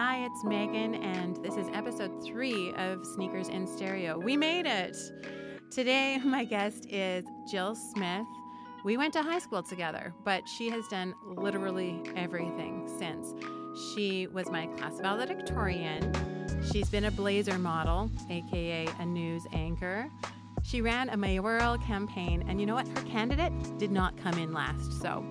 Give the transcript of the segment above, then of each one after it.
Hi, it's Maygen, and this is episode three of Sneakers in Stereo. We made it! Today, my guest is Jill Smith. We went to high school together, but she has done literally everything since. She was my class valedictorian. She's been a blazer model, aka a news anchor. She ran a mayoral campaign, and you know what? Her candidate did not come in last, so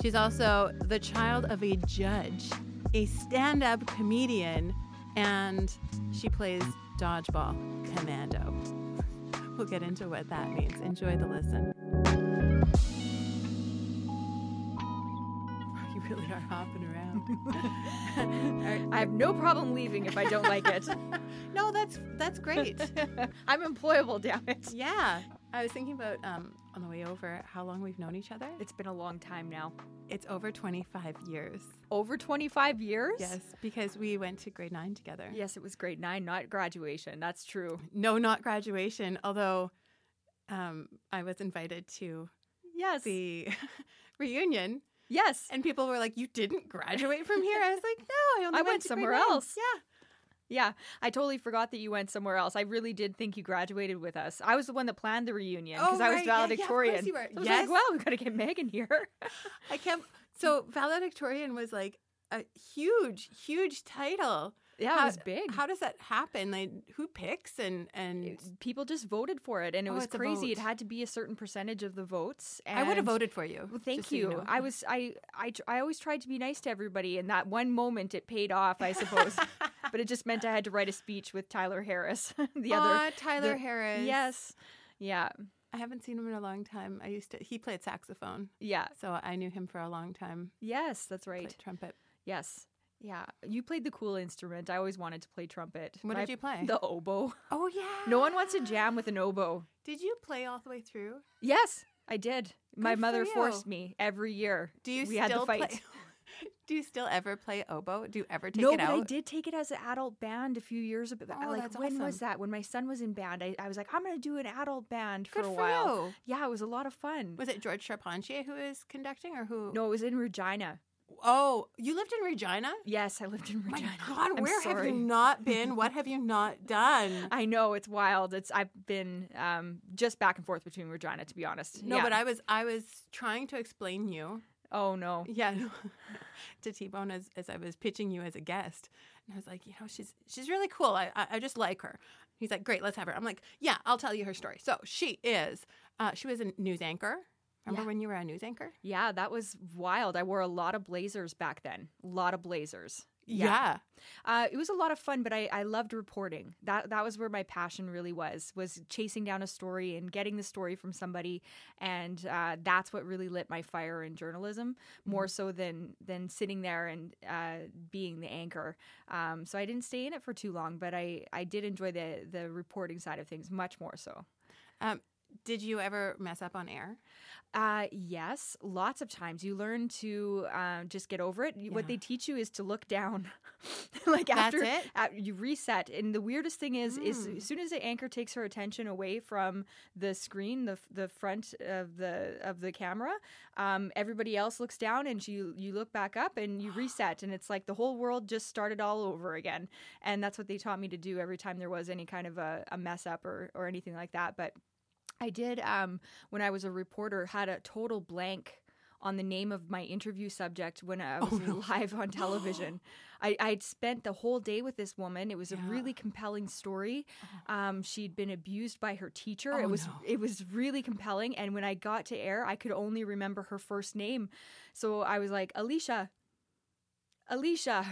she's also the child of a judge, a stand up comedian, and she plays dodgeball commando. We'll get into what that means. Enjoy the listen. You really are hopping around. I have no problem leaving if I don't like it. no, that's that's great. I'm employable, damn it. Yeah. I was thinking about um, on the way over how long we've known each other. It's been a long time now. It's over 25 years. Over 25 years? Yes, because we went to grade nine together. Yes, it was grade nine, not graduation. That's true. No, not graduation, although um, I was invited to Yes. the reunion. Yes. And people were like, You didn't graduate from here? I was like, No, I only I went, went somewhere grade nine." else. Yeah. Yeah, I totally forgot that you went somewhere else. I really did think you graduated with us. I was the one that planned the reunion because Oh, I was right. Yeah, yeah, of valedictorian. you were. So I was Yes. like, well, we got to get Maygen here. I can't. So valedictorian was like a huge, huge title. yeah, How- it was big. How does that happen? Like, who picks and and People just voted for it, and it Oh, was crazy. It had to be a certain percentage of the votes. I would have voted for you. Well, thank just so you. know. I was I, I I always tried to be nice to everybody, and that one moment it paid off, I suppose. but it just meant I had to write a speech with Tyler Harris, the other Tyler the- Harris. Yes, yeah, I haven't seen him in a long time. I used to. He played saxophone, yeah, so I knew him for a long time. yes, that's right. Played trumpet. Yes, yeah. You played the cool instrument. I always wanted to play trumpet. What My- did you play? The oboe. oh yeah. No one wants to jam with an oboe. Did you play all the way through? Yes, I did. My Good for mother forced me every year. Do you we still had to fight. Do you still ever play oboe? Do you ever take no, it but out? I did take it as an adult band a few years ago. Oh, like when was that? When my son was in band, I, I was like, I'm going to do an adult band for Good a for while. you. Yeah, it was a lot of fun. Was it George Charpentier who was conducting, or who? no, it was in Regina. Oh, you lived in Regina. Yes, I lived in Regina. My. God, I'm where have you not been? What have you not done? I know it's wild. It's I've been um, just back and forth between Regina, to be honest. No, Yeah. but I was I was trying to explain you. Oh no, Yeah, no, to T Bone as, as I was pitching you as a guest, and I was like, you know, she's she's really cool. I, I I just like her. He's like, great, let's have her. I'm like, yeah, I'll tell you her story. So she is, uh, she was a news anchor. Remember Yeah. when you were a news anchor? yeah, that was wild. I wore a lot of blazers back then. A lot of blazers. Yeah. Uh, it was a lot of fun, but I, I loved reporting. That that was where my passion really was was chasing down a story and getting the story from somebody, and uh, that's what really lit my fire in journalism more so than than sitting there and uh, being the anchor. Um, so I didn't stay in it for too long, but I I did enjoy the the reporting side of things much more so. Um, did you ever mess up on air? Uh, yes, lots of times you learn to uh, just get over it. You- What they teach you is to look down, like That's after you reset. And the weirdest thing is, is Mm. as soon as the anchor takes her attention away from the screen, the the front of the of the camera, um, everybody else looks down, and you you look back up and you reset, and it's like the whole world just started all over again. And that's what they taught me to do every time there was any kind of a, a mess up or or anything like that. But I did um, when I was a reporter had a total blank on the name of my interview subject when I was Oh, no. live on television. I, I'd spent the whole day with this woman. It was a really compelling story. Um, she'd been abused by her teacher. Oh, it was no. it was really compelling. And when I got to air, I could only remember her first name. So I was like, Alicia. Alicia.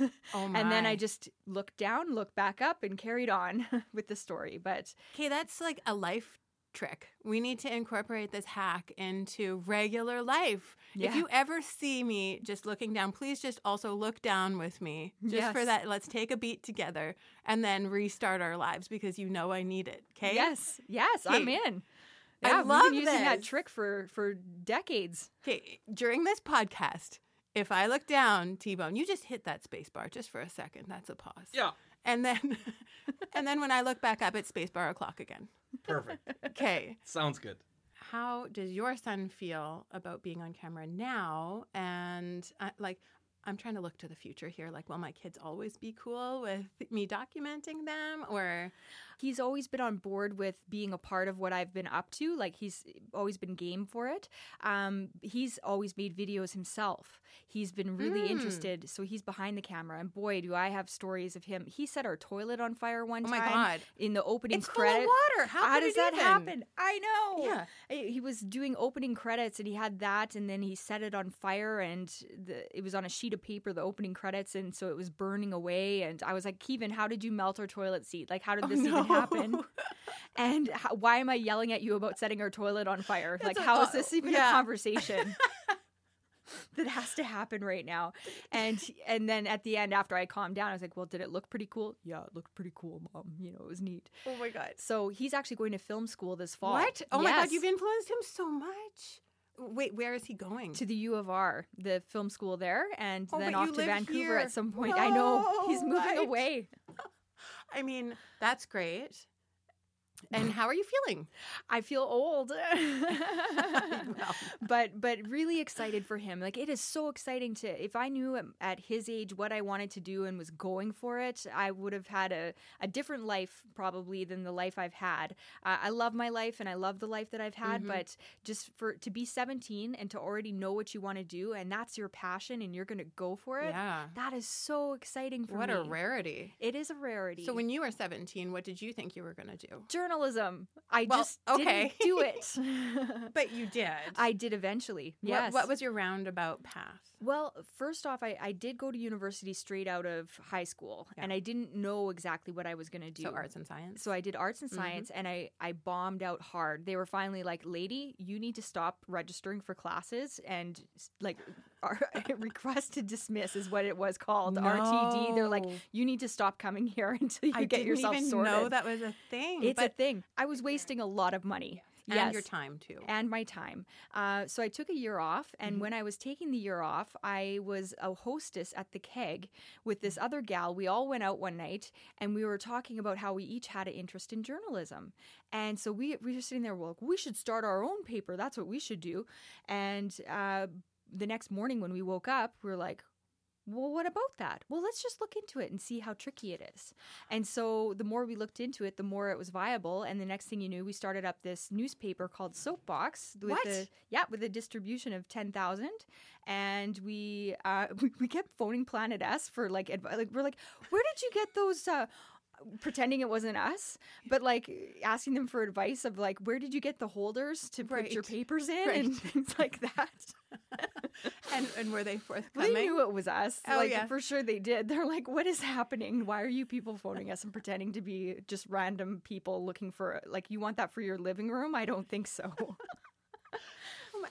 Oh and then I just looked down, looked back up, and carried on with the story. But Okay, that's like a life trick. We need to incorporate this hack into regular life. If you ever see me just looking down, please just also look down with me. Just for that, let's take a beat together and then restart our lives because you know I need it. Okay? Yes, yes, I'm Okay. in. I Yeah, we've love been using that trick for for decades. Okay, during this podcast, if I look down, T Bone, you just hit that space bar just for a second. That's a pause. Yeah, And then and then when I look back up, it's space bar o'clock again. Perfect. Okay. Sounds good. how does your son feel about being on camera now and uh, like I'm trying to look to the future here. Like, will my kids always be cool with me documenting them? Or he's always been on board with being a part of what I've been up to. Like he's always been game for it. Um, he's always made videos himself. He's been really Mm. interested. So he's behind the camera. And boy, do I have stories of him. He set our toilet on fire one oh my time god, in the opening it's credit. water. How, How does that even? happen? I know. Yeah. He was doing opening credits and he had that and then he set it on fire and the, it was on a sheet paper, the opening credits, and so it was burning away. And I was like, Kevin, how did you melt our toilet seat? Like, how did Oh, this no. even happen? And how, why am I yelling at you about setting our toilet on fire? That's like, a- how is this even yeah. a conversation? that has to happen right now and and then at the end after i calmed down i was like well did it look pretty cool yeah it looked pretty cool mom you know it was neat oh my god. so he's actually going to film school this fall What? Oh my god, you've influenced him so much. Wait, where is he going? to the U of R, the film school there, and Oh, then off to Vancouver here. at some point. I know he's moving away. I mean, that's great. And how are you feeling? I feel old, Well. but but really excited for him. Like it is so exciting to. If I knew at- his age what I wanted to do and was going for it, I would have had a, a different life probably than the life I've had. Uh, I love my life and I love the life that I've had, Mhm. but just for to be 17 and to already know what you want to do and that's your passion and you're going to go for it. Yeah. That is so exciting for you. What me. a rarity. It is a rarity. So when you were 17, what did you think you were going to do? Journalism, I Well, just okay. didn't do it. But you did. I did eventually. What- Yes. What, was your roundabout path? Well, first off, I, I did go to university straight out of high school, Yeah. and I didn't know exactly what I was going to do. So arts and science. So I did arts and Mhm. science, and I I bombed out hard. They were finally like, "Lady, you need to stop registering for classes and like request to dismiss is what it was called RTD." They're like, "You need to stop coming here until you I get didn't yourself even sorted." know that was a thing. it's a thing. I was wasting a lot of money. And yes. your time too. and my time. Uh, so I took a year off, and Mhm. when I was taking the year off, I was a hostess at the keg with this other gal. We all went out one night, and we were talking about how we each had an interest in journalism. And so we we were sitting there, well, we should start our own paper. That's what we should do. And uh, the next morning when we woke up, we were like. Well, what about that? Well, let's just look into it and see how tricky it is. And so the more we looked into it, the more it was viable. And the next thing you knew, we started up this newspaper called Soapbox with What? a yeah, with a distribution of ten thousand. And we, uh, we we kept phoning Planet S for like advice. Like we're like, where did you get those? Uh, pretending it wasn't us but like asking them for advice of like where did you get the holders to put your papers in Right. and things like that and and were they forthcoming? they knew it was us. Oh, like yeah. for sure they did. They're like, "What is happening? Why are you people phoning us and pretending to be just random people looking for like you want that for your living room? I don't think so."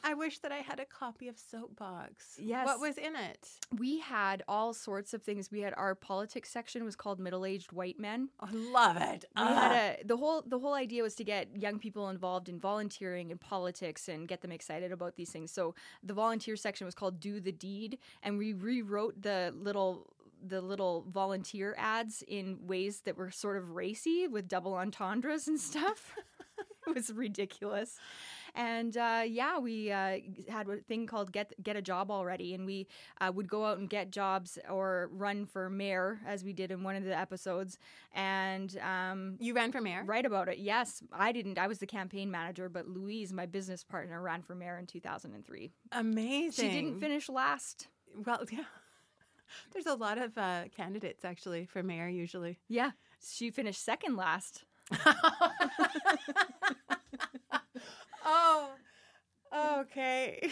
I wish that I had a copy of Soapbox. Yes. What was in it? we had all sorts of things. We had our politics section was called middle-aged white men. I love it. We had a the whole the whole idea was to get young people involved in volunteering and politics and get them excited about these things. So the volunteer section was called "Do the Deed," and we rewrote the little the little volunteer ads in ways that were sort of racy with double entendres and stuff. it was ridiculous. And uh, yeah, we uh, had a thing called "Get Get a Job Already," and we uh, would go out and get jobs or run for mayor, as we did in one of the episodes, and um, you ran for mayor. write about it. Yes, I didn't. I was the campaign manager, but Louise, my business partner, ran for mayor in 2003. Amazing. She didn't finish last. Well, yeah. There's a lot of uh, candidates actually for mayor usually. Yeah, she finished second last. oh, okay.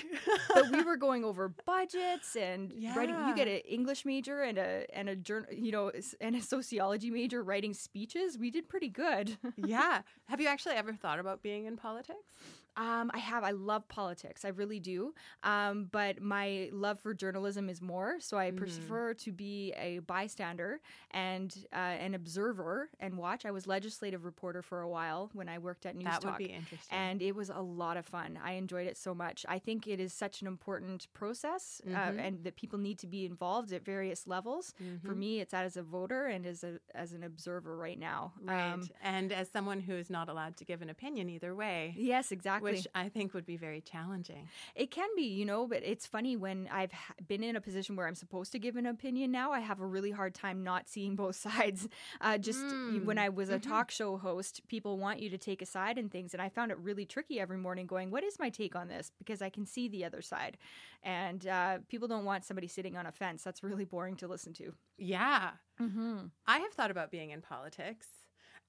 but we were going over budgets and writing. You get an English major and a and a journal, you know, and a sociology major writing speeches. We did pretty good. yeah. Have you actually ever thought about being in politics? Um, I have. I love politics. I really do. Um, but my love for journalism is more. So I Mhm. prefer to be a bystander and uh, an observer and watch. I was legislative reporter for a while when I worked at News that Talk. would be interesting. and it was a lot of fun. I enjoyed it so much. I think it is such an important process, uh, Mhm. and that people need to be involved at various levels. For Mhm. me, it's as a voter and as a as an observer right now. Right. Um, and as someone who is not allowed to give an opinion either way. yes, exactly. Exactly. which I think would be very challenging. It can be, you know, but it's funny when I've been in a position where I'm supposed to give an opinion now, I have a really hard time not seeing both sides. Uh, just Mm. when I was a Mhm. talk show host, people want you to take a side and things. And I found it really tricky every morning going, What is my take on this? Because I can see the other side. And uh, people don't want somebody sitting on a fence. That's really boring to listen to. Yeah. Mm-hmm. I have thought about being in politics.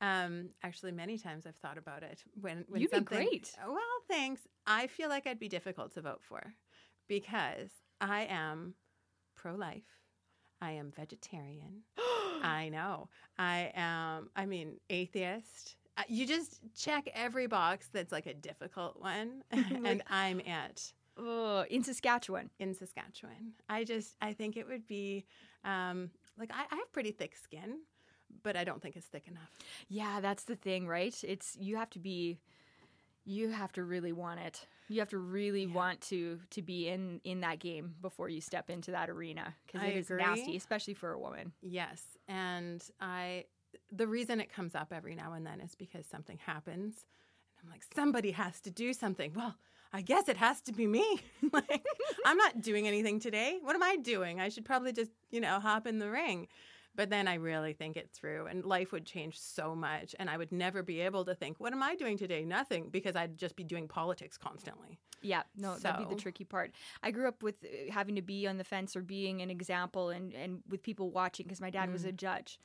Um, actually, many times I've thought about it. When, when You'd be something, great. Well, thanks. I feel like I'd be difficult to vote for because I am pro-life. I am vegetarian. I know. I am. I mean, atheist. Uh, You just check every box that's like a difficult one, and I'm it Ugh, in Saskatchewan. in Saskatchewan. I just I think it would be um, like I, I have pretty thick skin, but I don't think it's thick enough. Yeah, that's the thing, right? It's you have to be you have to really want it. You have to really Yeah. want to to be in in that game before you step into that arena because it is nasty, especially for a woman. Yes, and I the reason it comes up every now and then is because something happens, and I'm like somebody has to do something. Well. I guess it has to be me. like, I'm not doing anything today. What am I doing? I should probably just, you know, hop in the ring. But then I really think it through, and life would change so much. And I would never be able to think, what am I doing today? Nothing, because I'd just be doing politics constantly. Yeah, no, that'd be the tricky part. I grew up with uh, having to be on the fence or being an example and and with people watching because my dad was a judge.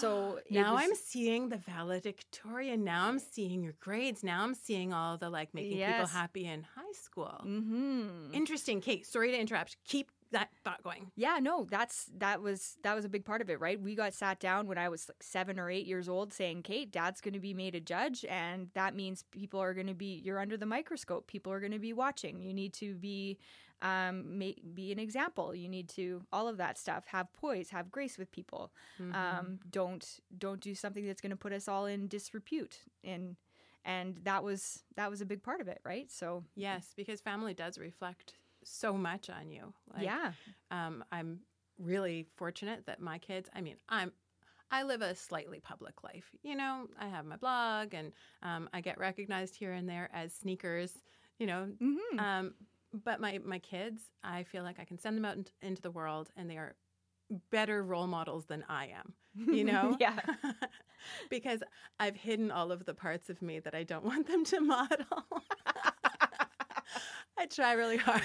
So now was- I'm seeing the valedictorian. Now I'm seeing your grades. Now I'm seeing all the like making people happy in high school. Mm-hmm. Interesting, Kate. Sorry to interrupt. Keep that thought going. Yeah, no, that's that was that was a big part of it, right? We got sat down when I was like seven or eight years old, saying, "Kate, Dad's going to be made a judge, and that means people are going to be you're under the microscope. People are going to be watching. You need to be um, ma- be an example. You need to all of that stuff. Have poise, have grace with people. Mm-hmm. Um, don't don't do something that's going to put us all in disrepute. And and that was that was a big part of it, right? So yes, because family does reflect so much on you. Like, yeah, um, I'm really fortunate that my kids. I mean, I'm. I live a slightly public life. You know, I have my blog, and um, I get recognized here and there as sneakers. You know, hmm Um, but my my kids, I feel like I can send them out in- into the world, and they are better role models than I am. You know, yeah. because I've hidden all of the parts of me that I don't want them to model. I try really hard.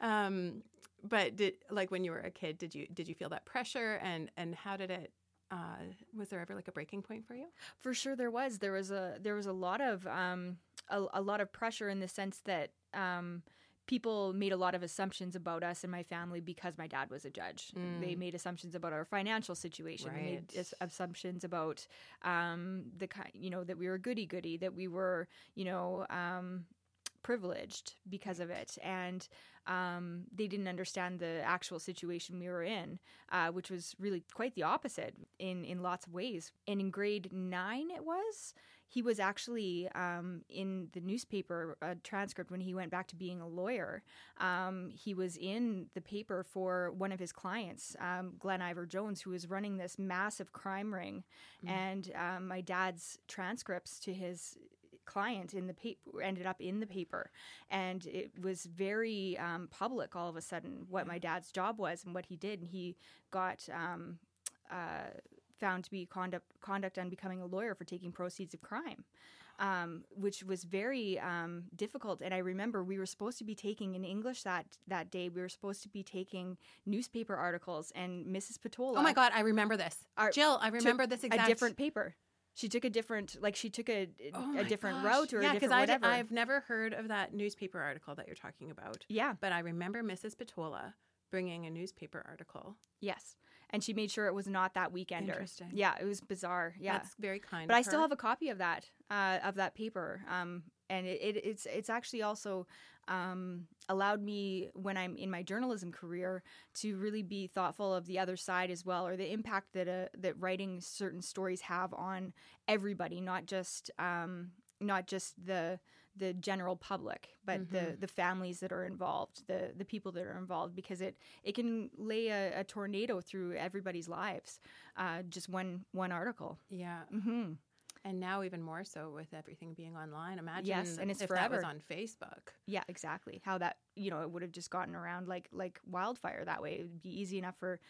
um, but did like when you were a kid, did you did you feel that pressure, and and how did it? Uh, was there ever like a breaking point for you? For sure, there was there was a there was a lot of um, a, a lot of pressure in the sense that um, people made a lot of assumptions about us and my family because my dad was a judge. They Mm. made assumptions about our financial situation. They made as- assumptions about um, the kind you know that we were goody goody, that we were you know. Um, privileged because of it and um, they didn't understand the actual situation we were in uh, which was really quite the opposite in in lots of ways and in grade nine it was he was actually um, in the newspaper uh, transcript when he went back to being a lawyer. Um, he was in the paper for one of his clients um, glenn ivor jones who was running this massive crime ring. And um, my dad's transcripts to his client in the paper ended up in the paper. And it was very um, public all of a sudden what my dad's job was and what he did. And he got um, uh, found to be conduct conduct on becoming a lawyer for taking proceeds of crime um, which was very um, difficult. And I remember we were supposed to be taking in English that that day. We were supposed to be taking newspaper articles, and Mrs. Patola. Oh my God, I remember this. Our- Jill, I remember this exact a different paper. She took a different, like she took a Oh a different gosh. route or yeah, a different I whatever. I've never heard of that newspaper article that you're talking about. yeah. But I remember Mrs. Patola bringing a newspaper article. Yes. And she made sure it was not that weekender. Interesting. Yeah, it was bizarre. Yeah. That's very kind. but I still have a copy of that uh, of that paper, um, and it, it, it's it's actually also um, allowed me when I'm in my journalism career to really be thoughtful of the other side as well, or the impact that uh, that writing certain stories have on everybody, not just um, not just the the general public, but the Mm-hmm. the families that are involved, the the people that are involved, because it it can lay a, a tornado through everybody's lives. Uh, just one one article. Yeah. hmm And now even more so with everything being online. Imagine Yes, and it's if that was on Facebook. Yeah, exactly. How that you know it would have just gotten around like like wildfire that way. It would be easy enough for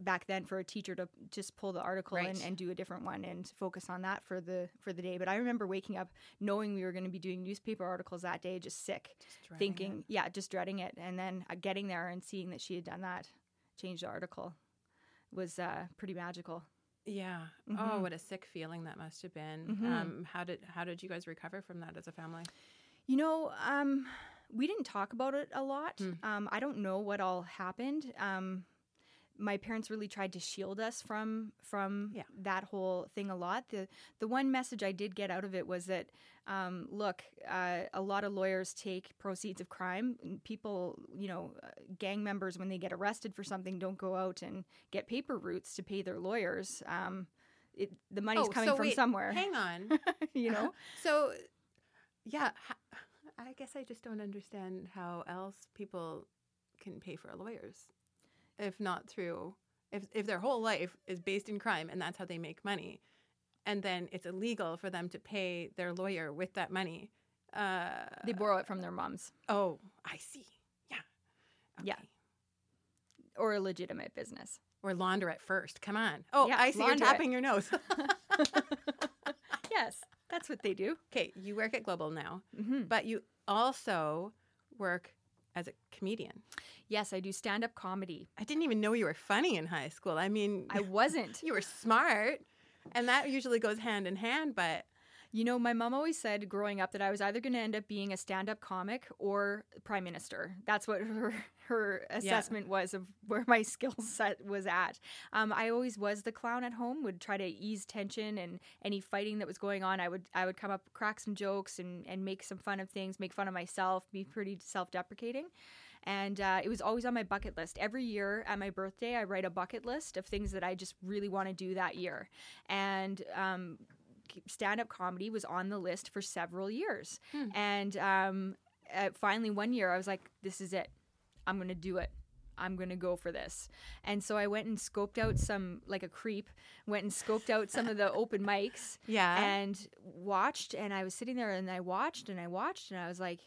back then for a teacher to just pull the article Right. and, and do a different one and focus on that for the for the day. But I remember waking up knowing we were going to be doing newspaper articles that day, just sick, Just thinking, yeah, just dreading it, and then uh, getting there and seeing that she had done that, changed the article, was uh, pretty magical. Yeah. Oh, Mhm. what a sick feeling that must have been. Mhm. Um, how did how did you guys recover from that as a family? You know, um, we didn't talk about it a lot. Hmm. Um, I don't know what all happened. Um, my parents really tried to shield us from from Yeah. that whole thing a lot. The the one message I did get out of it was that um, look, uh, a lot of lawyers take proceeds of crime. People, you know, uh, gang members when they get arrested for something don't go out and get paper routes to pay their lawyers. Um, it, the money's Oh, coming so from wait, somewhere, Hang on. you know. So, yeah, I guess I just don't understand how else people can pay for lawyers if not through if if their whole life is based in crime and that's how they make money, and then it's illegal for them to pay their lawyer with that money. Uh, They borrow it from their moms oh, I see. Yeah. Yeah. Or a legitimate business. Or launder it first. Come on. Oh, Yeah, I see you're it. tapping your nose. yes, that's what they do. okay, you work at Global now, hmm but you also work as a comedian. Yes, I do stand up comedy. I didn't even know you were funny in high school. I mean, I wasn't. you were smart, and that usually goes hand in hand. But You know, my mom always said growing up that I was either going to end up being a stand up comic or prime minister. That's what her, her assessment was of where my skill set was at. Um, I always was the clown at home, would try to ease tension and any fighting that was going on. I would I would come up, crack some jokes and, and make some fun of things, make fun of myself, be pretty self deprecating. And uh, it was always on my bucket list. Every year at my birthday, I write a bucket list of things that I just really want to do that year. And um, stand up comedy was on the list for several years. Hmm. And um, finally, one year, I was like, this is it. I'm going to do it. I'm going to go for this. And so I went and scoped out some, like a creep, went and scoped out some of the open mics yeah, and watched. And I was sitting there and I watched and I watched and I was like,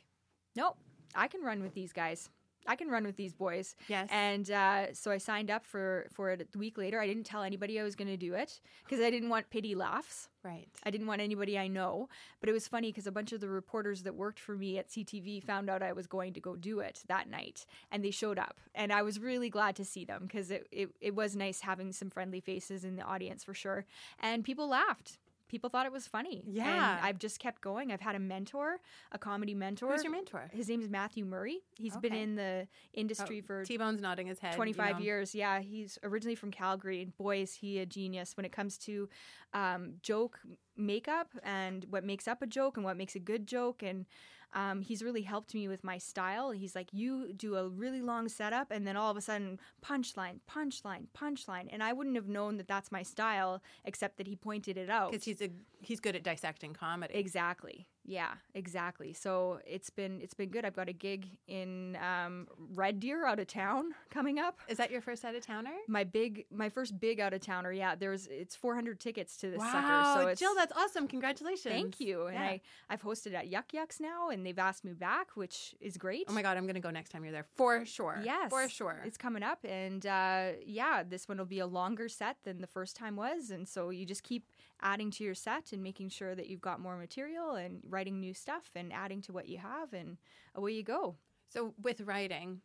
nope, I can run with these guys. I can run with these boys. yes, And uh, so I signed up for for it a week later. I didn't tell anybody I was going to do it because I didn't want pity laughs. right. I didn't want anybody I know. But it was funny because a bunch of the reporters that worked for me at CTV found out I was going to go do it that night, and they showed up. And I was really glad to see them because it, it it was nice having some friendly faces in the audience for sure. And people laughed. People thought it was funny. Yeah. And I've just kept going. I've had a mentor, a comedy mentor. Who's your mentor? His name is Matthew Murray. He's been in the industry for T Bone's nodding his head. you 25 know. years. Yeah, he's originally from Calgary. And boy, is he a genius when it comes to um, joke makeup and what makes up a joke and what makes a good joke. And um, he's really helped me with my style. He's like, you do a really long setup, and then all of a sudden, punchline, punchline, punchline. And I wouldn't have known that that's my style, except that he pointed it out. because he's a he's good at dissecting comedy. Exactly. Yeah, exactly. So it's been it's been good. I've got a gig in um, Red Deer out of town coming up. Is that your first out of towner? My big, my first big out of towner. Yeah, there's it's 400 tickets to this Wow, sucker. So it's, Jill, that's awesome! Congratulations. thank you. And Yeah. I I've hosted at Yuk Yuk's now, and they've asked me back, which is great. Oh my god, I'm gonna go next time you're there for sure. Yes, for sure. It's coming up, and uh, yeah, this one will be a longer set than the first time was, and so you just keep adding to your set and making sure that you've got more material and writing new stuff and adding to what you have, and away you go. So with writing,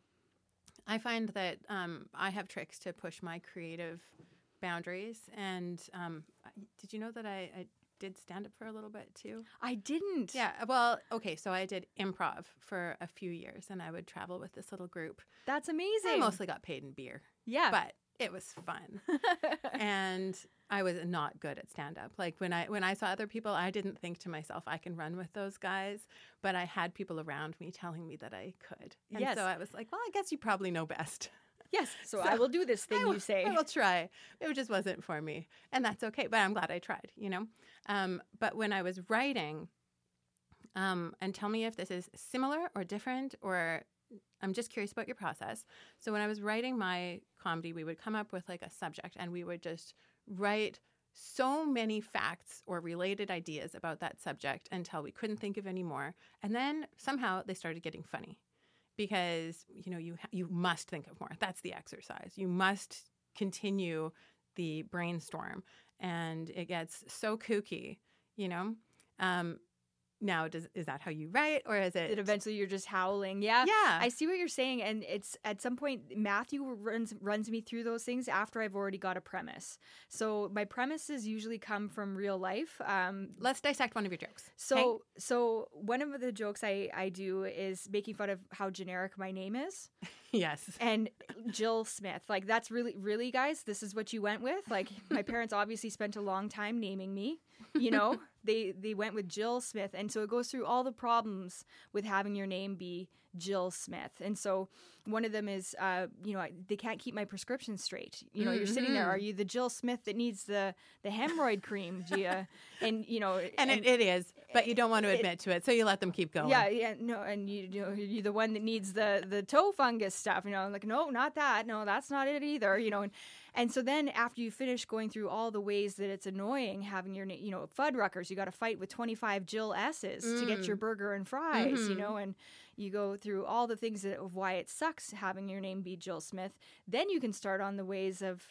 I find that um, I have tricks to push my creative boundaries. And um, did you know that I, I did stand up for a little bit too? I didn't. Yeah. Well, okay. So I did improv for a few years, and I would travel with this little group. that's I amazing. mostly got paid in beer, yeah, but it was fun. and I was not good at stand up. Like when I when I saw other people, I didn't think to myself I can run with those guys, but I had people around me telling me that I could. And Yes. so I was like, well, I guess you probably know best. yes. So, So I will do this thing will, you say. I will try. It just wasn't for me, and that's okay. But I'm glad I tried. You know. Um, but when I was writing, um, and tell me if this is similar or different, or I'm just curious about your process. So when I was writing my comedy, we would come up with like a subject, and we would just write so many facts or related ideas about that subject until we couldn't think of any more. And then somehow they started getting funny because, you know, you, you must think of more. That's the exercise. You must continue the brainstorm. And it gets so kooky, you know? Um, now does is that how you write or is it that eventually you're just howling. Yeah. Yeah. I see what you're saying and it's at some point matthew runs runs me through those things after i've already got a premise. So my premises usually come from real life um, let's dissect one of your jokes so okay? so one of the jokes i i do is making fun of how generic my name is. Yes. And jill smith. Like that's really really guys this is what you went with. Like my parents obviously spent a long time naming me you know they they went with Jill Smith, and so it goes through all the problems with having your name be Jill Smith. And so one of them is, uh, you know, they can't keep my prescription straight. You know, mm-hmm. you're sitting there. Are mm-hmm. you the Jill Smith that needs the the hemorrhoid cream, Gia? And you know, and, and it, it is, but you don't want to admit it, to it, so you let them keep going. Yeah, yeah, no, and you, you know, you're the one that needs the the toe fungus stuff. You know, I'm like, no, not that. No, that's not it either. You know, and and so then after you finish going through all the ways that it's annoying having your, you know, Fuddruckers, you got to fight with 25 Jill S's mm. to get your mm. burger and fries, mm-hmm. you know, and you go through all the things that, of why it sucks having your name be Jill Smith. Then you can start on the ways of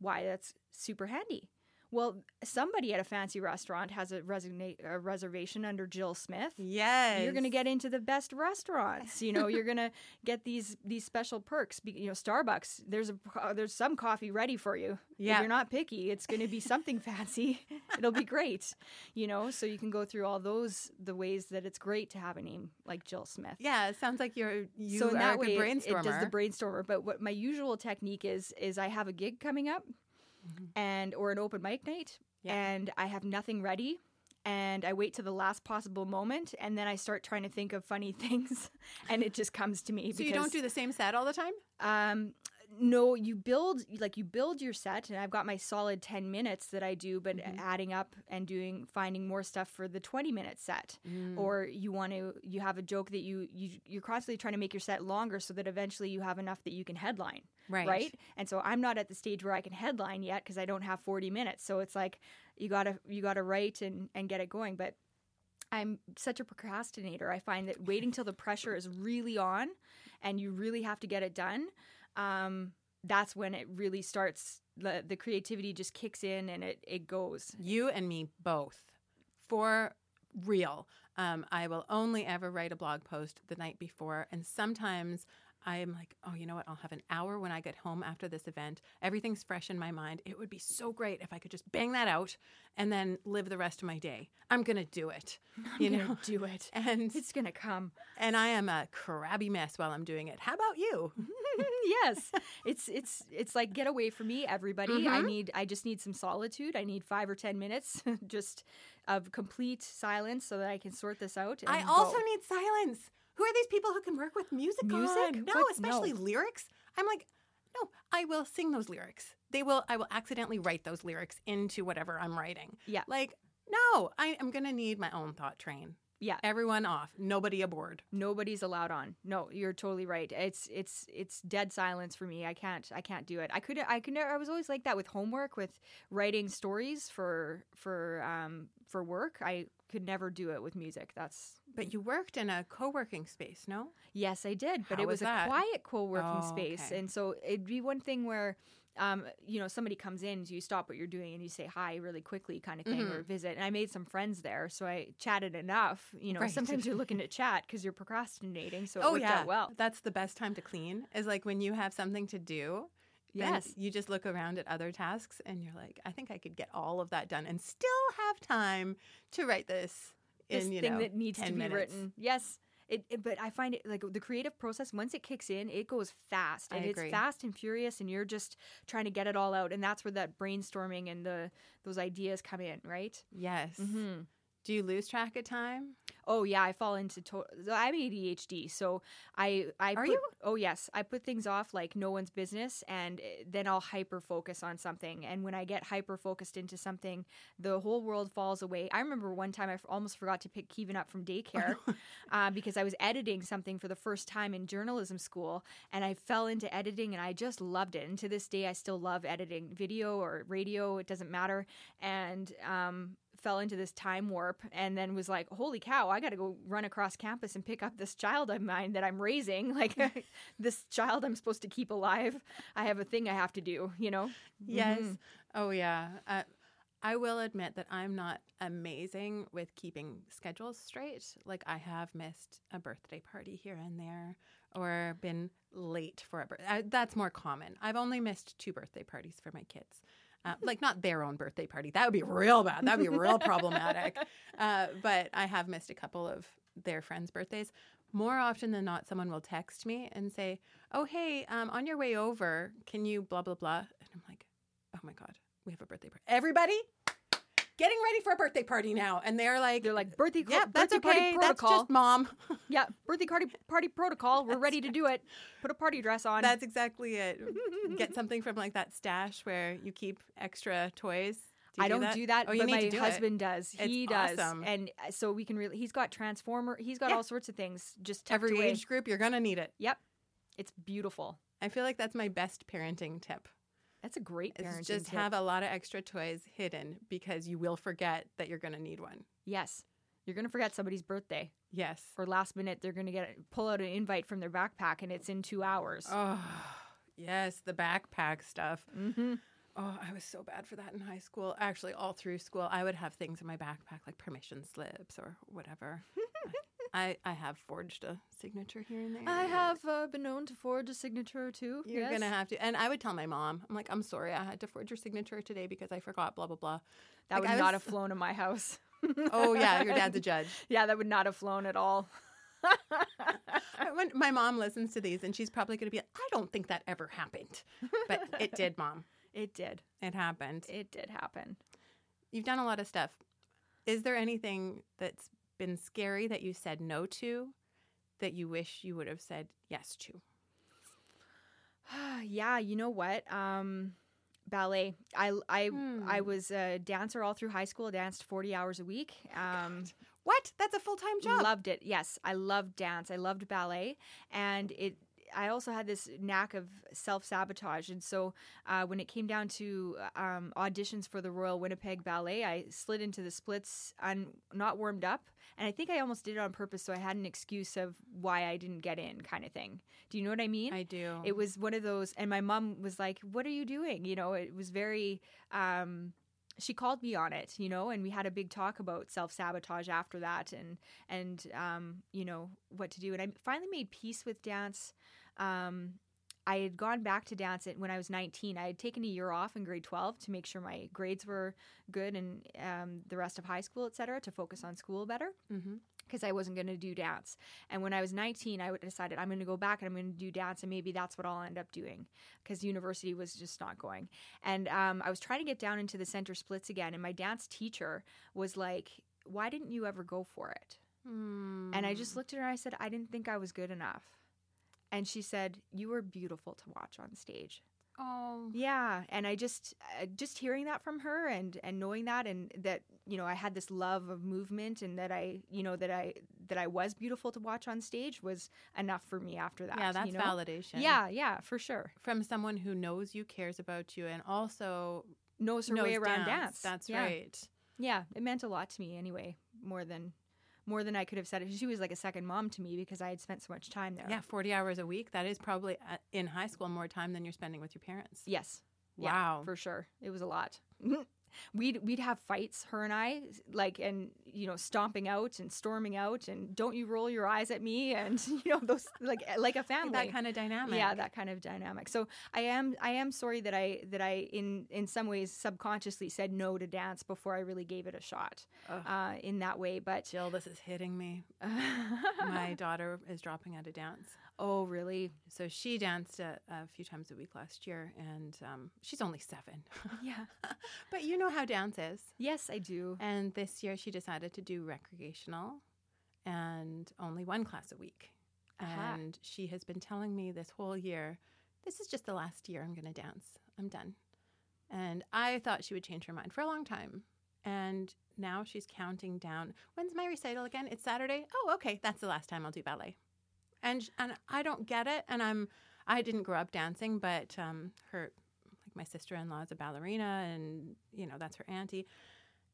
why that's super handy. Well, somebody at a fancy restaurant has a, a reservation under Jill Smith. Yes, you're going to get into the best restaurants. You know, you're going to get these these special perks. You know, Starbucks. There's a uh, there's some coffee ready for you. Yeah, if you're not picky. It's going to be something fancy. It'll be great. You know, so you can go through all those the ways that it's great to have a name like Jill Smith. Yeah, it sounds like you're you so are that way brainstormer. It, it does the brainstormer. But what my usual technique is is I have a gig coming up mm-hmm. and or an open mic night yeah. and I have nothing ready and I wait to the last possible moment and then I start trying to think of funny things and it just comes to me. So you don't do the same set all the time? Um, no, you build like you build your set, and I've got my solid ten minutes that I do, but mm-hmm. adding up and doing finding more stuff for the twenty minute set. Mm. Or you want to you have a joke that you you you're constantly trying to make your set longer so that eventually you have enough that you can headline. Right. Right. And so I'm not at the stage where I can headline yet because I don't have forty minutes. So it's like you gotta you gotta write and and get it going, but. I'm such a procrastinator. I find that waiting till the pressure is really on and you really have to get it done um, that's when it really starts. The, the creativity just kicks in and it, it goes. You and me both. For real. Um, I will only ever write a blog post the night before. And sometimes I'm like, oh, you know what? I'll have an hour when I get home after this event. Everything's fresh in my mind. It would be so great if I could just bang that out and then live the rest of my day. I'm gonna do it. I'm you know, do it, and it's gonna come. And I am a crabby mess while I'm doing it. How about you? yes, it's it's it's like get away from me, everybody. Mm-hmm. I need I just need some solitude. I need five or ten minutes just of complete silence so that I can sort this out. I also go. need silence. Who are these people who can work with music? Music? On? No, what? especially no. lyrics. I'm like, no, I will sing those lyrics. They will. I will accidentally write those lyrics into whatever I'm writing. Yeah. Like, no, I am gonna need my own thought train. Yeah. Everyone off. Nobody aboard. Nobody's allowed on. No, you're totally right. It's it's it's dead silence for me. I can't I can't do it. I could I could I was always like that with homework with writing stories for for um for work. I could never do it with music. That's But you worked in a co-working space, no? Yes, I did, but How it was, was a quiet co-working oh, space. Okay. And so it'd be one thing where um, you know, somebody comes in, so you stop what you're doing and you say hi really quickly, kind of thing, mm-hmm. or visit. And I made some friends there, so I chatted enough. You know, right. sometimes you're looking to chat because you're procrastinating, so it oh, worked yeah. out well. That's the best time to clean is like when you have something to do. Yes. You just look around at other tasks and you're like, I think I could get all of that done and still have time to write this, this in, thing know, that needs to be minutes. written. Yes. It, it, but I find it like the creative process once it kicks in, it goes fast and it's fast and furious, and you're just trying to get it all out, and that's where that brainstorming and the those ideas come in, right? Yes. Mm-hmm. Do you lose track of time? Oh yeah, I fall into to- I'm ADHD, so I I Are put, you? Oh yes, I put things off like no one's business, and eh, then I'll hyper focus on something. And when I get hyper focused into something, the whole world falls away. I remember one time I f- almost forgot to pick Kevin up from daycare uh, because I was editing something for the first time in journalism school, and I fell into editing, and I just loved it. And to this day, I still love editing video or radio. It doesn't matter. And um, fell into this time warp and then was like, holy cow, I got to go run across campus and pick up this child of mine that I'm raising. Like, this child I'm supposed to keep alive. I have a thing I have to do, you know? Yes. Mhm. Oh, yeah. Uh, I will admit that I'm not amazing with keeping schedules straight. Like, I have missed a birthday party here and there or been late for a birthday. That's more common. I've only missed two birthday parties for my kids. Uh, like, not their own birthday party. That would be real bad. That would be real problematic. Uh, but I have missed a couple of their friends' birthdays. More often than not, someone will text me and say, Oh, hey, um, on your way over, can you blah, blah, blah? And I'm like, Oh my God, we have a birthday party. Everybody getting ready for a birthday party now. And they're like, They're like, birthday, Yeah, that's birthday party okay. That's protocol. just mom. yeah, birthday party, party protocol. We're ready to do it. Put a party dress on. That's exactly it. Get something from like that stash where you keep extra toys. Do you I don't that? do that, Oh, you but my do it. husband does. It's He does, awesome. and uh, so we can really. He's got transformer. He's got Yeah. all sorts of things just Every away. age group, you're gonna need it. Yep, it's beautiful. I feel like that's my best parenting tip. That's a great parenting just tip. have a lot of extra toys hidden because you will forget that you're gonna need one. Yes, you're gonna forget somebody's birthday, Yes. or last minute they're gonna get pull out an invite from their backpack and it's in two hours. Oh, yes, the backpack stuff. Mm-hmm. Oh, I was so bad for that in high school. Actually, all through school, I would have things in my backpack like permission slips or whatever. I, I have forged a signature here and there. I have uh, been known to forge a signature or two. You're yes. gonna have to, and I would tell my mom. I'm like, I'm sorry, I had to forge your signature today because I forgot. Blah blah blah. That like, would I not was- have flown in my house. Oh yeah, your dad's a judge. yeah, that would not have flown at all. when my mom listens to these, and she's probably gonna be, like, I don't think that ever happened, but it did, mom. It did. It happened. It did happen. You've done a lot of stuff. Is there anything that's been scary that you said no to that you wish you would have said yes to? yeah, you know what? Um, ballet. I I Hmm. I was a dancer all through high school. I danced forty hours a week. Um, What? That's a full time job. Loved it. Yes, I loved dance. I loved ballet, and it. I also had this knack of self sabotage, and so uh, when it came down to um, auditions for the Royal Winnipeg Ballet, I slid into the splits, un- not warmed up, and I think I almost did it on purpose, so I had an excuse of why I didn't get in, kind of thing. Do you know what I mean? I do. it was one of those and my mom was like what are you doing you know it was very um she called me on it you know and we had a big talk about self-sabotage after that and and um you know what to do and i finally made peace with dance um I had gone back to dance when I was 19. I had taken a year off in grade 12 to make sure my grades were good and um, the rest of high school, et cetera, to focus on school better mm-hmm. Because I wasn't going to do dance. And when I was 19, I decided I'm going to go back and I'm going to do dance, and maybe that's what I'll end up doing because university was just not going. And um, I was trying to get down into the center splits again, and my dance teacher was like, "Why didn't you ever go for it?" And I just looked at her and I said, "I didn't think I was good enough." And she said, "You were beautiful to watch on stage." Oh. Yeah, and I just uh, just hearing that from her and and knowing that and that you know I had this love of movement and that I you know that I that I was beautiful to watch on stage was enough for me after that. Yeah, that's you know? validation. Yeah, yeah, for sure. From someone who knows you, cares about you, and also Knows her knows way around dance. dance. That's yeah. right. Yeah, it meant a lot to me anyway, more than more than I could have said. She was like a second mom to me because I had spent so much time there. Yeah, 40 hours a week. That is probably uh, in high school more time than you're spending with your parents. Yes. Yeah, Wow. for sure. It was a lot. we'd we'd have fights, her and I, like and you know, stomping out and storming out and don't you roll your eyes at me and you know those like like a family. That kind of dynamic. yeah, that kind of dynamic. So I am I am sorry that I that I in in some ways subconsciously said no to dance before I really gave it a shot uh, in that way. But Jill, this is hitting me. My daughter is dropping out of dance. Oh really? So she danced a, a few times a week last year, and um, she's only seven. Yeah. but you know how dance is. Yes, I do. And this year she decided to do recreational and only one class a week. Aha. And she has been telling me this whole year, this is just the last year I'm going to dance. I'm done. And I thought she would change her mind for a long time. And now she's counting down. When's my recital again? It's Saturday. Oh, okay. That's the last time I'll do ballet. And and I don't get it. And I'm I didn't grow up dancing, but um, her like my sister in law is a ballerina, and you know that's her auntie.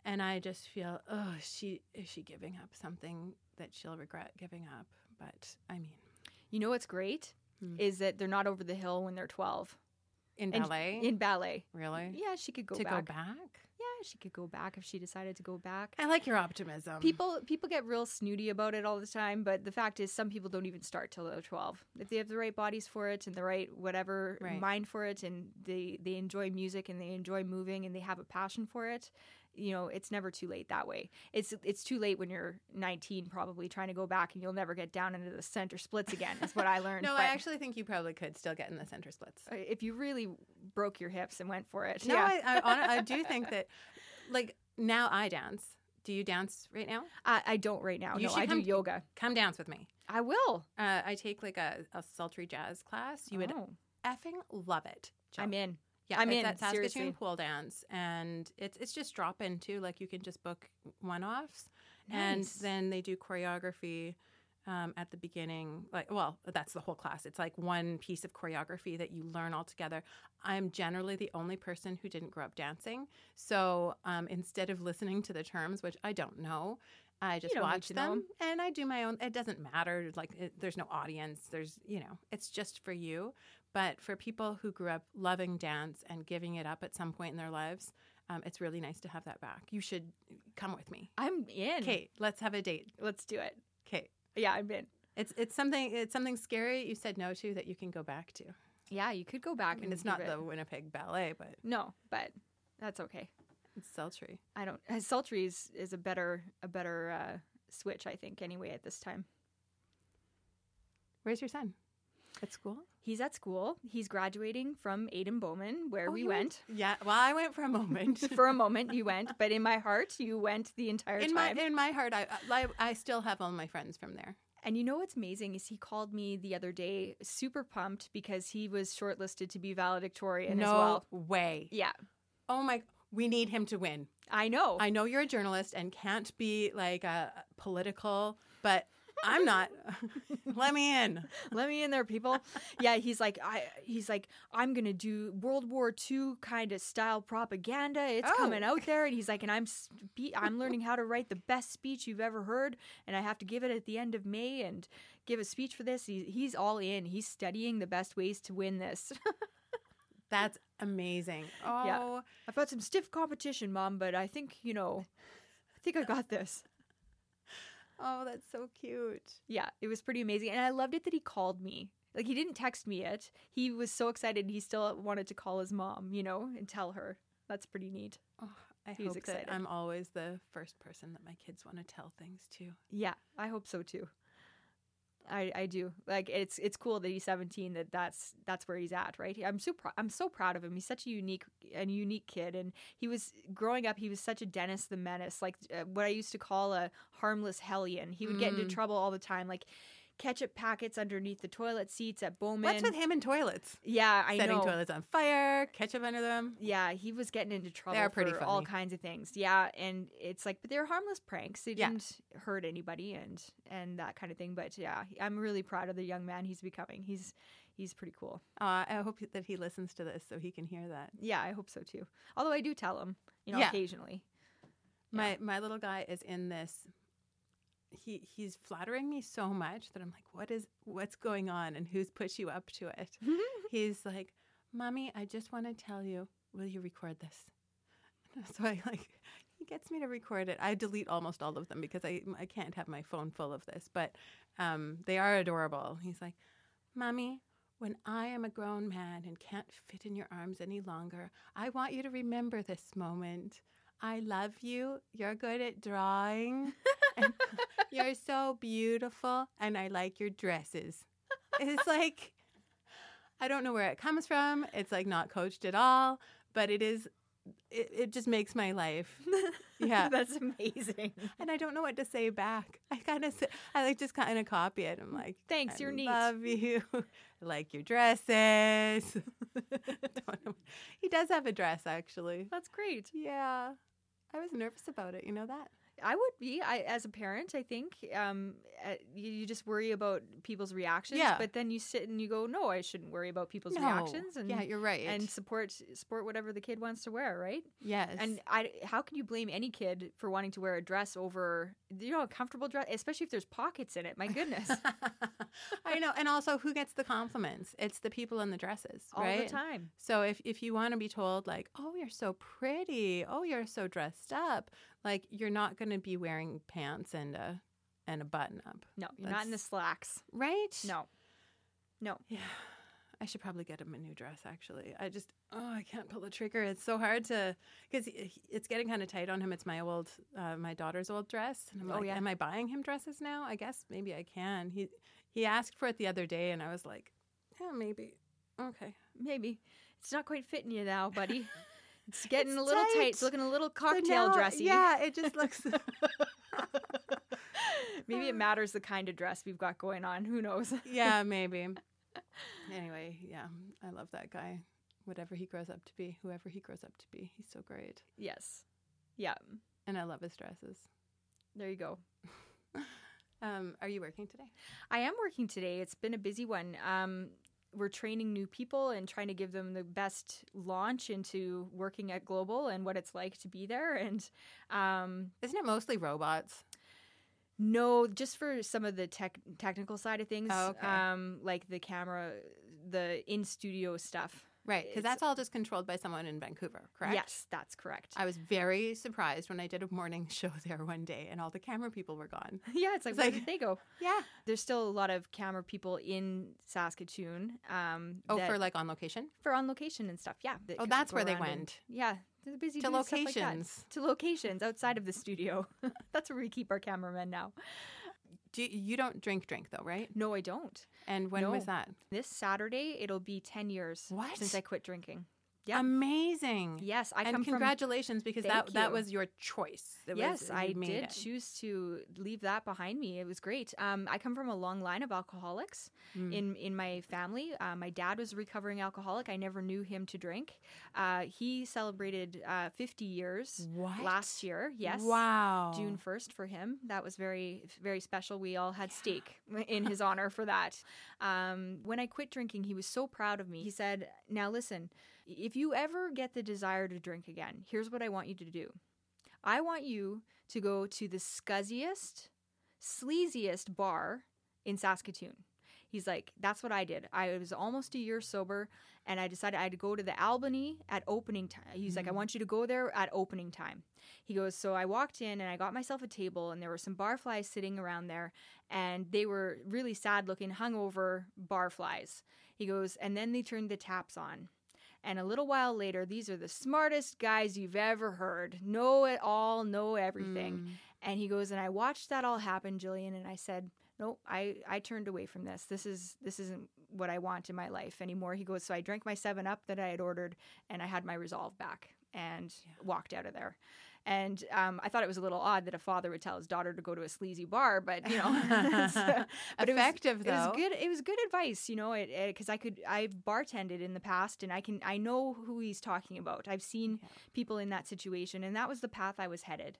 And I just feel, oh, she is she giving up something that she'll regret giving up. But I mean, You know what's great Hmm. is that they're not over the hill when they're 12. in And ballet, In ballet. really, Yeah, she could go to back. go back. She could go back if she decided to go back. I like your optimism. People people get real snooty about it all the time, but the fact is some people don't even start till they're 12. If they have the right bodies for it and the right whatever Right. mind for it and they they enjoy music and they enjoy moving and they have a passion for it, you know, it's never too late that way. It's it's too late when you're 19 probably trying to go back and you'll never get down into the center splits again. is what I learned. no, But I actually think you probably could still get in the center splits. if you really broke your hips and went for it. No, yeah. I, I, I do think that, like now I dance. Do you dance right now? I, I don't right now. You no, should I come- do yoga. Come dance with me. I will. Uh, I take like a, a sultry jazz class. You would Oh, effing love it. Jill. I'm in. Yeah, I'm it's in, at Saskatoon seriously. Pole Dance, and it's it's just drop in too. Like you can just book one offs, and then they do choreography um, at the beginning. Like, well, that's the whole class. It's like one piece of choreography that you learn all together. I'm generally the only person who didn't grow up dancing, so um, instead of listening to the terms, which I don't know. I just watch know them and I do my own. It doesn't matter. Like, it, there's no audience. There's, you know, it's just for you. But for people who grew up loving dance and giving it up at some point in their lives, um, it's really nice to have that back. You should come with me. I'm in. Kate, let's have a date. Let's do it. Kate, Yeah, I'm in. it's it's something it's something scary you said no to that you can go back to. Yeah, you could go back I mean, and it's not it- the Winnipeg Ballet, but No, but that's okay. It's sultry. I don't. uh, Sultry is, is a better a better uh, switch, I think. Anyway, at this time, Where's your son? At school? he's at school. He's graduating from Aden Bowman, where Oh, we you went. Yeah. Well, I went for a moment. For a moment, you went, but in my heart, you went the entire in my time. in my heart, I, I I still have all my friends from there. And you know what's amazing is he called me the other day, super pumped because he was shortlisted to be valedictorian no as well. way. Yeah, Oh my! We need him to win. I know. I know you're a journalist and can't be like a political, but I'm not. Let me in. Let me in there, people. Yeah, he's like, I. He's like, I'm gonna do World War II kind of style propaganda. It's Oh. coming out there, and he's like, and I'm spe- I'm learning how to write the best speech you've ever heard, and I have to give it at the end of May and give a speech for this. He, he's all in. He's studying the best ways to win this. That's amazing. Oh, Yeah. I've got some stiff competition, mom, but I think you know, I think I got this. oh, that's so cute. Yeah, it was pretty amazing. And I loved it that he called me. Like, he didn't text me yet. He was so excited. He still wanted to call his mom, you know, and tell her. That's pretty neat. Oh, I He hope excited. that I'm always the first person that my kids want to tell things to. Yeah, I hope so too. I, I do. Like it's it's cool that he's 17 that that's that's where he's at right? I'm so pr- I'm so proud of him. He's such a unique a unique kid and he was growing up he was such a Dennis the Menace like uh, what I used to call a harmless hellion. He would get into Mm. trouble all the time. Like ketchup packets underneath the toilet seats at Bowman What's with him and toilets? yeah I Setting know toilets on fire, ketchup under them. Yeah, he was getting into trouble pretty for all kinds of things. Yeah, and it's like, but they're harmless pranks. They Yeah. didn't hurt anybody, and and that kind of thing. But yeah, I'm really proud of the young man he's becoming. He's he's pretty cool. Uh, I hope that he listens to this so he can hear that. Yeah, I hope so too. Although I do tell him, you know, Yeah. occasionally. My my little guy is in this. He he's flattering me so much that I'm like, what is what's going on and who's put you up to it? he's like, Mommy, I just want to tell you, will you record this? So I like he gets me to record it. I delete almost all of them because I I can't have my phone full of this, but um, they are adorable. He's like, Mommy, when I am a grown man and can't fit in your arms any longer, I want you to remember this moment. I love you. You're good at drawing. and you're so beautiful. And I like your dresses. It's like, I don't know where it comes from. It's like not coached at all, but it is it, it just makes my life. Yeah. That's amazing. and I don't know what to say back. I kind of, I like just kind of copy it. I'm like, Thanks, you're neat. Love you. I like your dresses. He does have a dress, actually. That's great. Yeah, I was nervous about it. You know that. I would be. I as a parent, I think um, uh, you, you just worry about people's reactions. Yeah. But then you sit and you go, no, I shouldn't worry about people's No. reactions. And yeah, you're right. and support support whatever the kid wants to wear, right? yes, And I, how can you blame any kid for wanting to wear a dress over, you know, a comfortable dress, especially if there's pockets in it? My goodness, I know. And also, who gets the compliments? It's the people in the dresses, all right? the time. So if if you want to be told like, "Oh, you're so pretty. Oh, you're so dressed up," like you're not going to be wearing pants and a and a button up, No, you're not in the slacks. right? No, no. Yeah. I should probably get him a new dress actually. I just oh, I can't pull the trigger. It's so hard to cuz it's getting kind of tight on him. It's my old uh, my daughter's old dress and I'm Oh, like, yeah. am I buying him dresses now? I guess maybe I can. He he asked for it the other day and I was like, yeah, maybe. Okay. Maybe it's not quite fitting you now, buddy. It's getting It's a little tight. tight. It's looking a little So cocktail now- dressy. Yeah, it just looks Maybe it matters the kind of dress we've got going on. Who knows? Yeah, maybe. Anyway, yeah, I love that guy. Whatever he grows up to be, whoever he grows up to be, he's so great. yes. Yeah. And I love his dresses. There you go. Um, are you working today? I am working today. It's been a busy one. Um, we're training new people and trying to give them the best launch into working at Global and what it's like to be there. And um, Isn't it mostly robots? No, just for some of the tech technical side of things, Oh, okay. um, like the camera, the in studio stuff. Right, because that's all just controlled by someone in Vancouver, correct? Yes, that's correct. I was very surprised when I did a morning show there one day and all the camera people were gone. yeah, it's like It's where like- did they go? Yeah. There's still a lot of camera people in Saskatoon. Um, Oh, that- for like on location? for on location and stuff. Yeah. that Oh, that's where they around and- went. yeah, they're busy To stuff like locations. to locations outside of the studio. that's where we keep our cameramen now. Do you, you don't drink drink though, right? No, I don't. And when was that? This Saturday, it'll be ten years What? since I quit drinking. Yeah. Amazing. Yes, I and come from. congratulations because Thank that that was your choice. It Yes, you I did it. choose to leave that behind me. It was great. Um, I come from a long line of alcoholics Mm. in in my family. Uh, my dad was a recovering alcoholic. I never knew him to drink. Uh, he celebrated uh, 50 years What? last year. Yes, Wow. June 1st for him. That was very, very special. We all had steak in his honor for that. Um, when I quit drinking, he was so proud of me. He said, Now listen, if you ever get the desire to drink again, here's what I want you to do I want you to go to the scuzziest, sleaziest bar in Saskatoon. He's like, that's what I did. I was almost a year sober, and I decided I had to go to the Albany at opening time. He's like, I mm-hmm. want you to go there at opening time. He goes, so I walked in and I got myself a table, and there were some barflies sitting around there, and they were really sad looking, hungover barflies. He goes, and then they turned the taps on. And a little while later, these are the smartest guys you've ever heard. Know it all, know everything. Mm. And he goes, and I watched that all happen, Jillian, and I said, no, I, I turned away from this. This is this isn't what I want in my life anymore. He goes, so I drank my seven up that I had ordered, and I had my resolve back and walked out of there. And um, I thought it was a little odd that a father would tell his daughter to go to a sleazy bar, but you know, but it was- Effective it was good. It was good advice, you know, it because I could I've bartended in the past and I can I know who he's talking about. I've seen Yeah. people in that situation, and that was the path I was headed.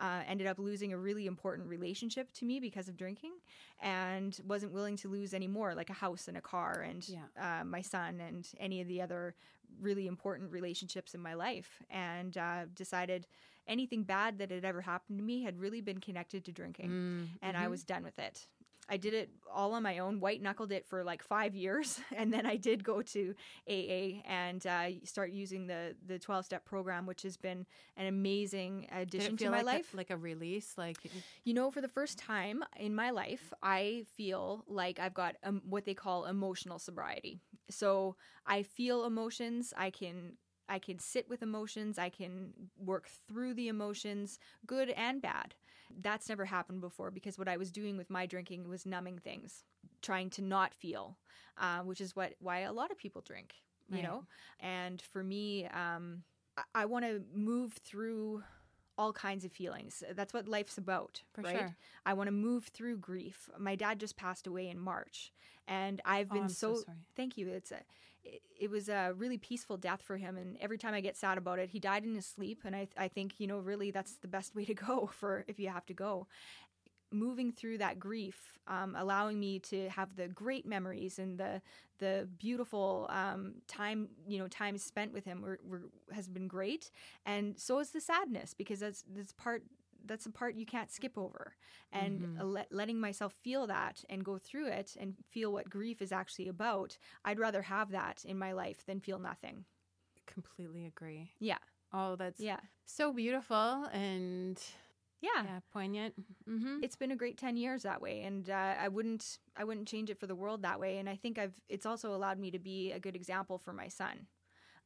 Uh, ended up losing a really important relationship to me because of drinking, and wasn't willing to lose any more, like a house and a car, and Yeah. uh, my son, and any of the other really important relationships in my life, and uh, decided anything bad that had ever happened to me had really been connected to drinking Mm, and I mhm. was done with it. I did it all on my own, white knuckled it for like five years, and then I did go to AA and uh, start using the the twelve step program, which has been an amazing addition it to my like life. A, like a release? Like You know, for the first time in my life, I feel like I've got um, what they call emotional sobriety. So I feel emotions. I can I can sit with emotions. I can work through the emotions, good and bad. That's never happened before because what I was doing with my drinking was numbing things, trying to not feel, uh, which is what why a lot of people drink. You Right. know, and for me, um, I, I want to move through all kinds of feelings. That's what life's about, For right? sure. I want to move through grief. My dad just passed away in March, and I've Oh, been I'm so so, sorry. thank you. It's a it, it was a really peaceful death for him, and every time I get sad about it, he died in his sleep, and I I think you know really that's the best way to go for if you have to go. Moving through that grief, um, allowing me to have the great memories and the the beautiful um, time you know time spent with him were, were, has been great, and so is the sadness because that's that's part that's a part you can't skip over and Mhm. uh, let, letting myself feel that and go through it and feel what grief is actually about i'd rather have that in my life than feel nothing Completely agree. yeah Oh, that's yeah so beautiful and yeah, yeah, poignant. Mm-hmm. it's been a great 10 years that way and uh, i wouldn't i wouldn't change it for the world that way and i think i've it's also allowed me to be a good example for my son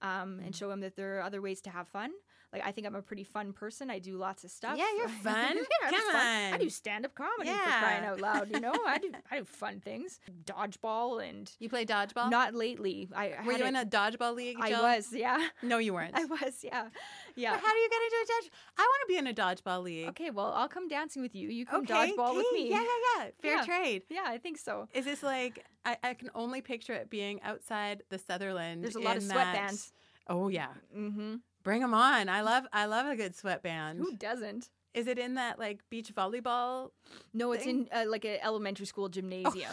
um, and show him that there are other ways to have fun. Like I think I'm a pretty fun person. I do lots of stuff. Yeah, you're fun. yeah, Come fun. I do stand up comedy for Yeah. crying out loud. You know, I do I do fun things. Dodgeball and You play dodgeball? not lately. I Were you it- in a dodgeball league? I was, yeah. No, you weren't. I was, yeah. Yeah. But how do you get into a dodge? I want to be in a dodgeball league. Okay, well, I'll come dancing with you. You come Okay, dodgeball with me. Yeah, yeah, yeah. Fair Yeah. trade. Yeah, I think so. Is this like I, I can only picture it being outside the Sutherland. There's a lot of sweatbands. that- Oh yeah, Mm-hmm. bring them on. I love I love a good sweatband. Who doesn't? Is it in that like beach volleyball? No, it's in uh, like an elementary school gymnasium.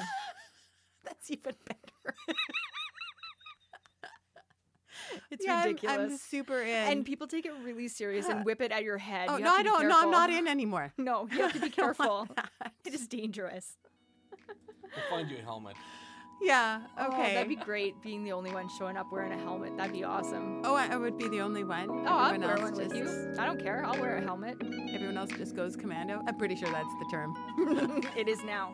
That's even better. It's Yeah, I'm- ridiculous. I'm, super in. and people take it really serious and whip it at your head. oh You no, I don't. No, I'm not in anymore. No, you have to be careful. it is dangerous. We'll find you a helmet. Yeah. Oh, Okay. that'd be great being the only one showing up wearing a helmet. That'd be awesome. Oh, I, I would be the only one. Oh, I'll Everyone wear else one with you. I don't care. I'll wear a helmet. Everyone else just goes commando. I'm pretty sure that's the term. it is now.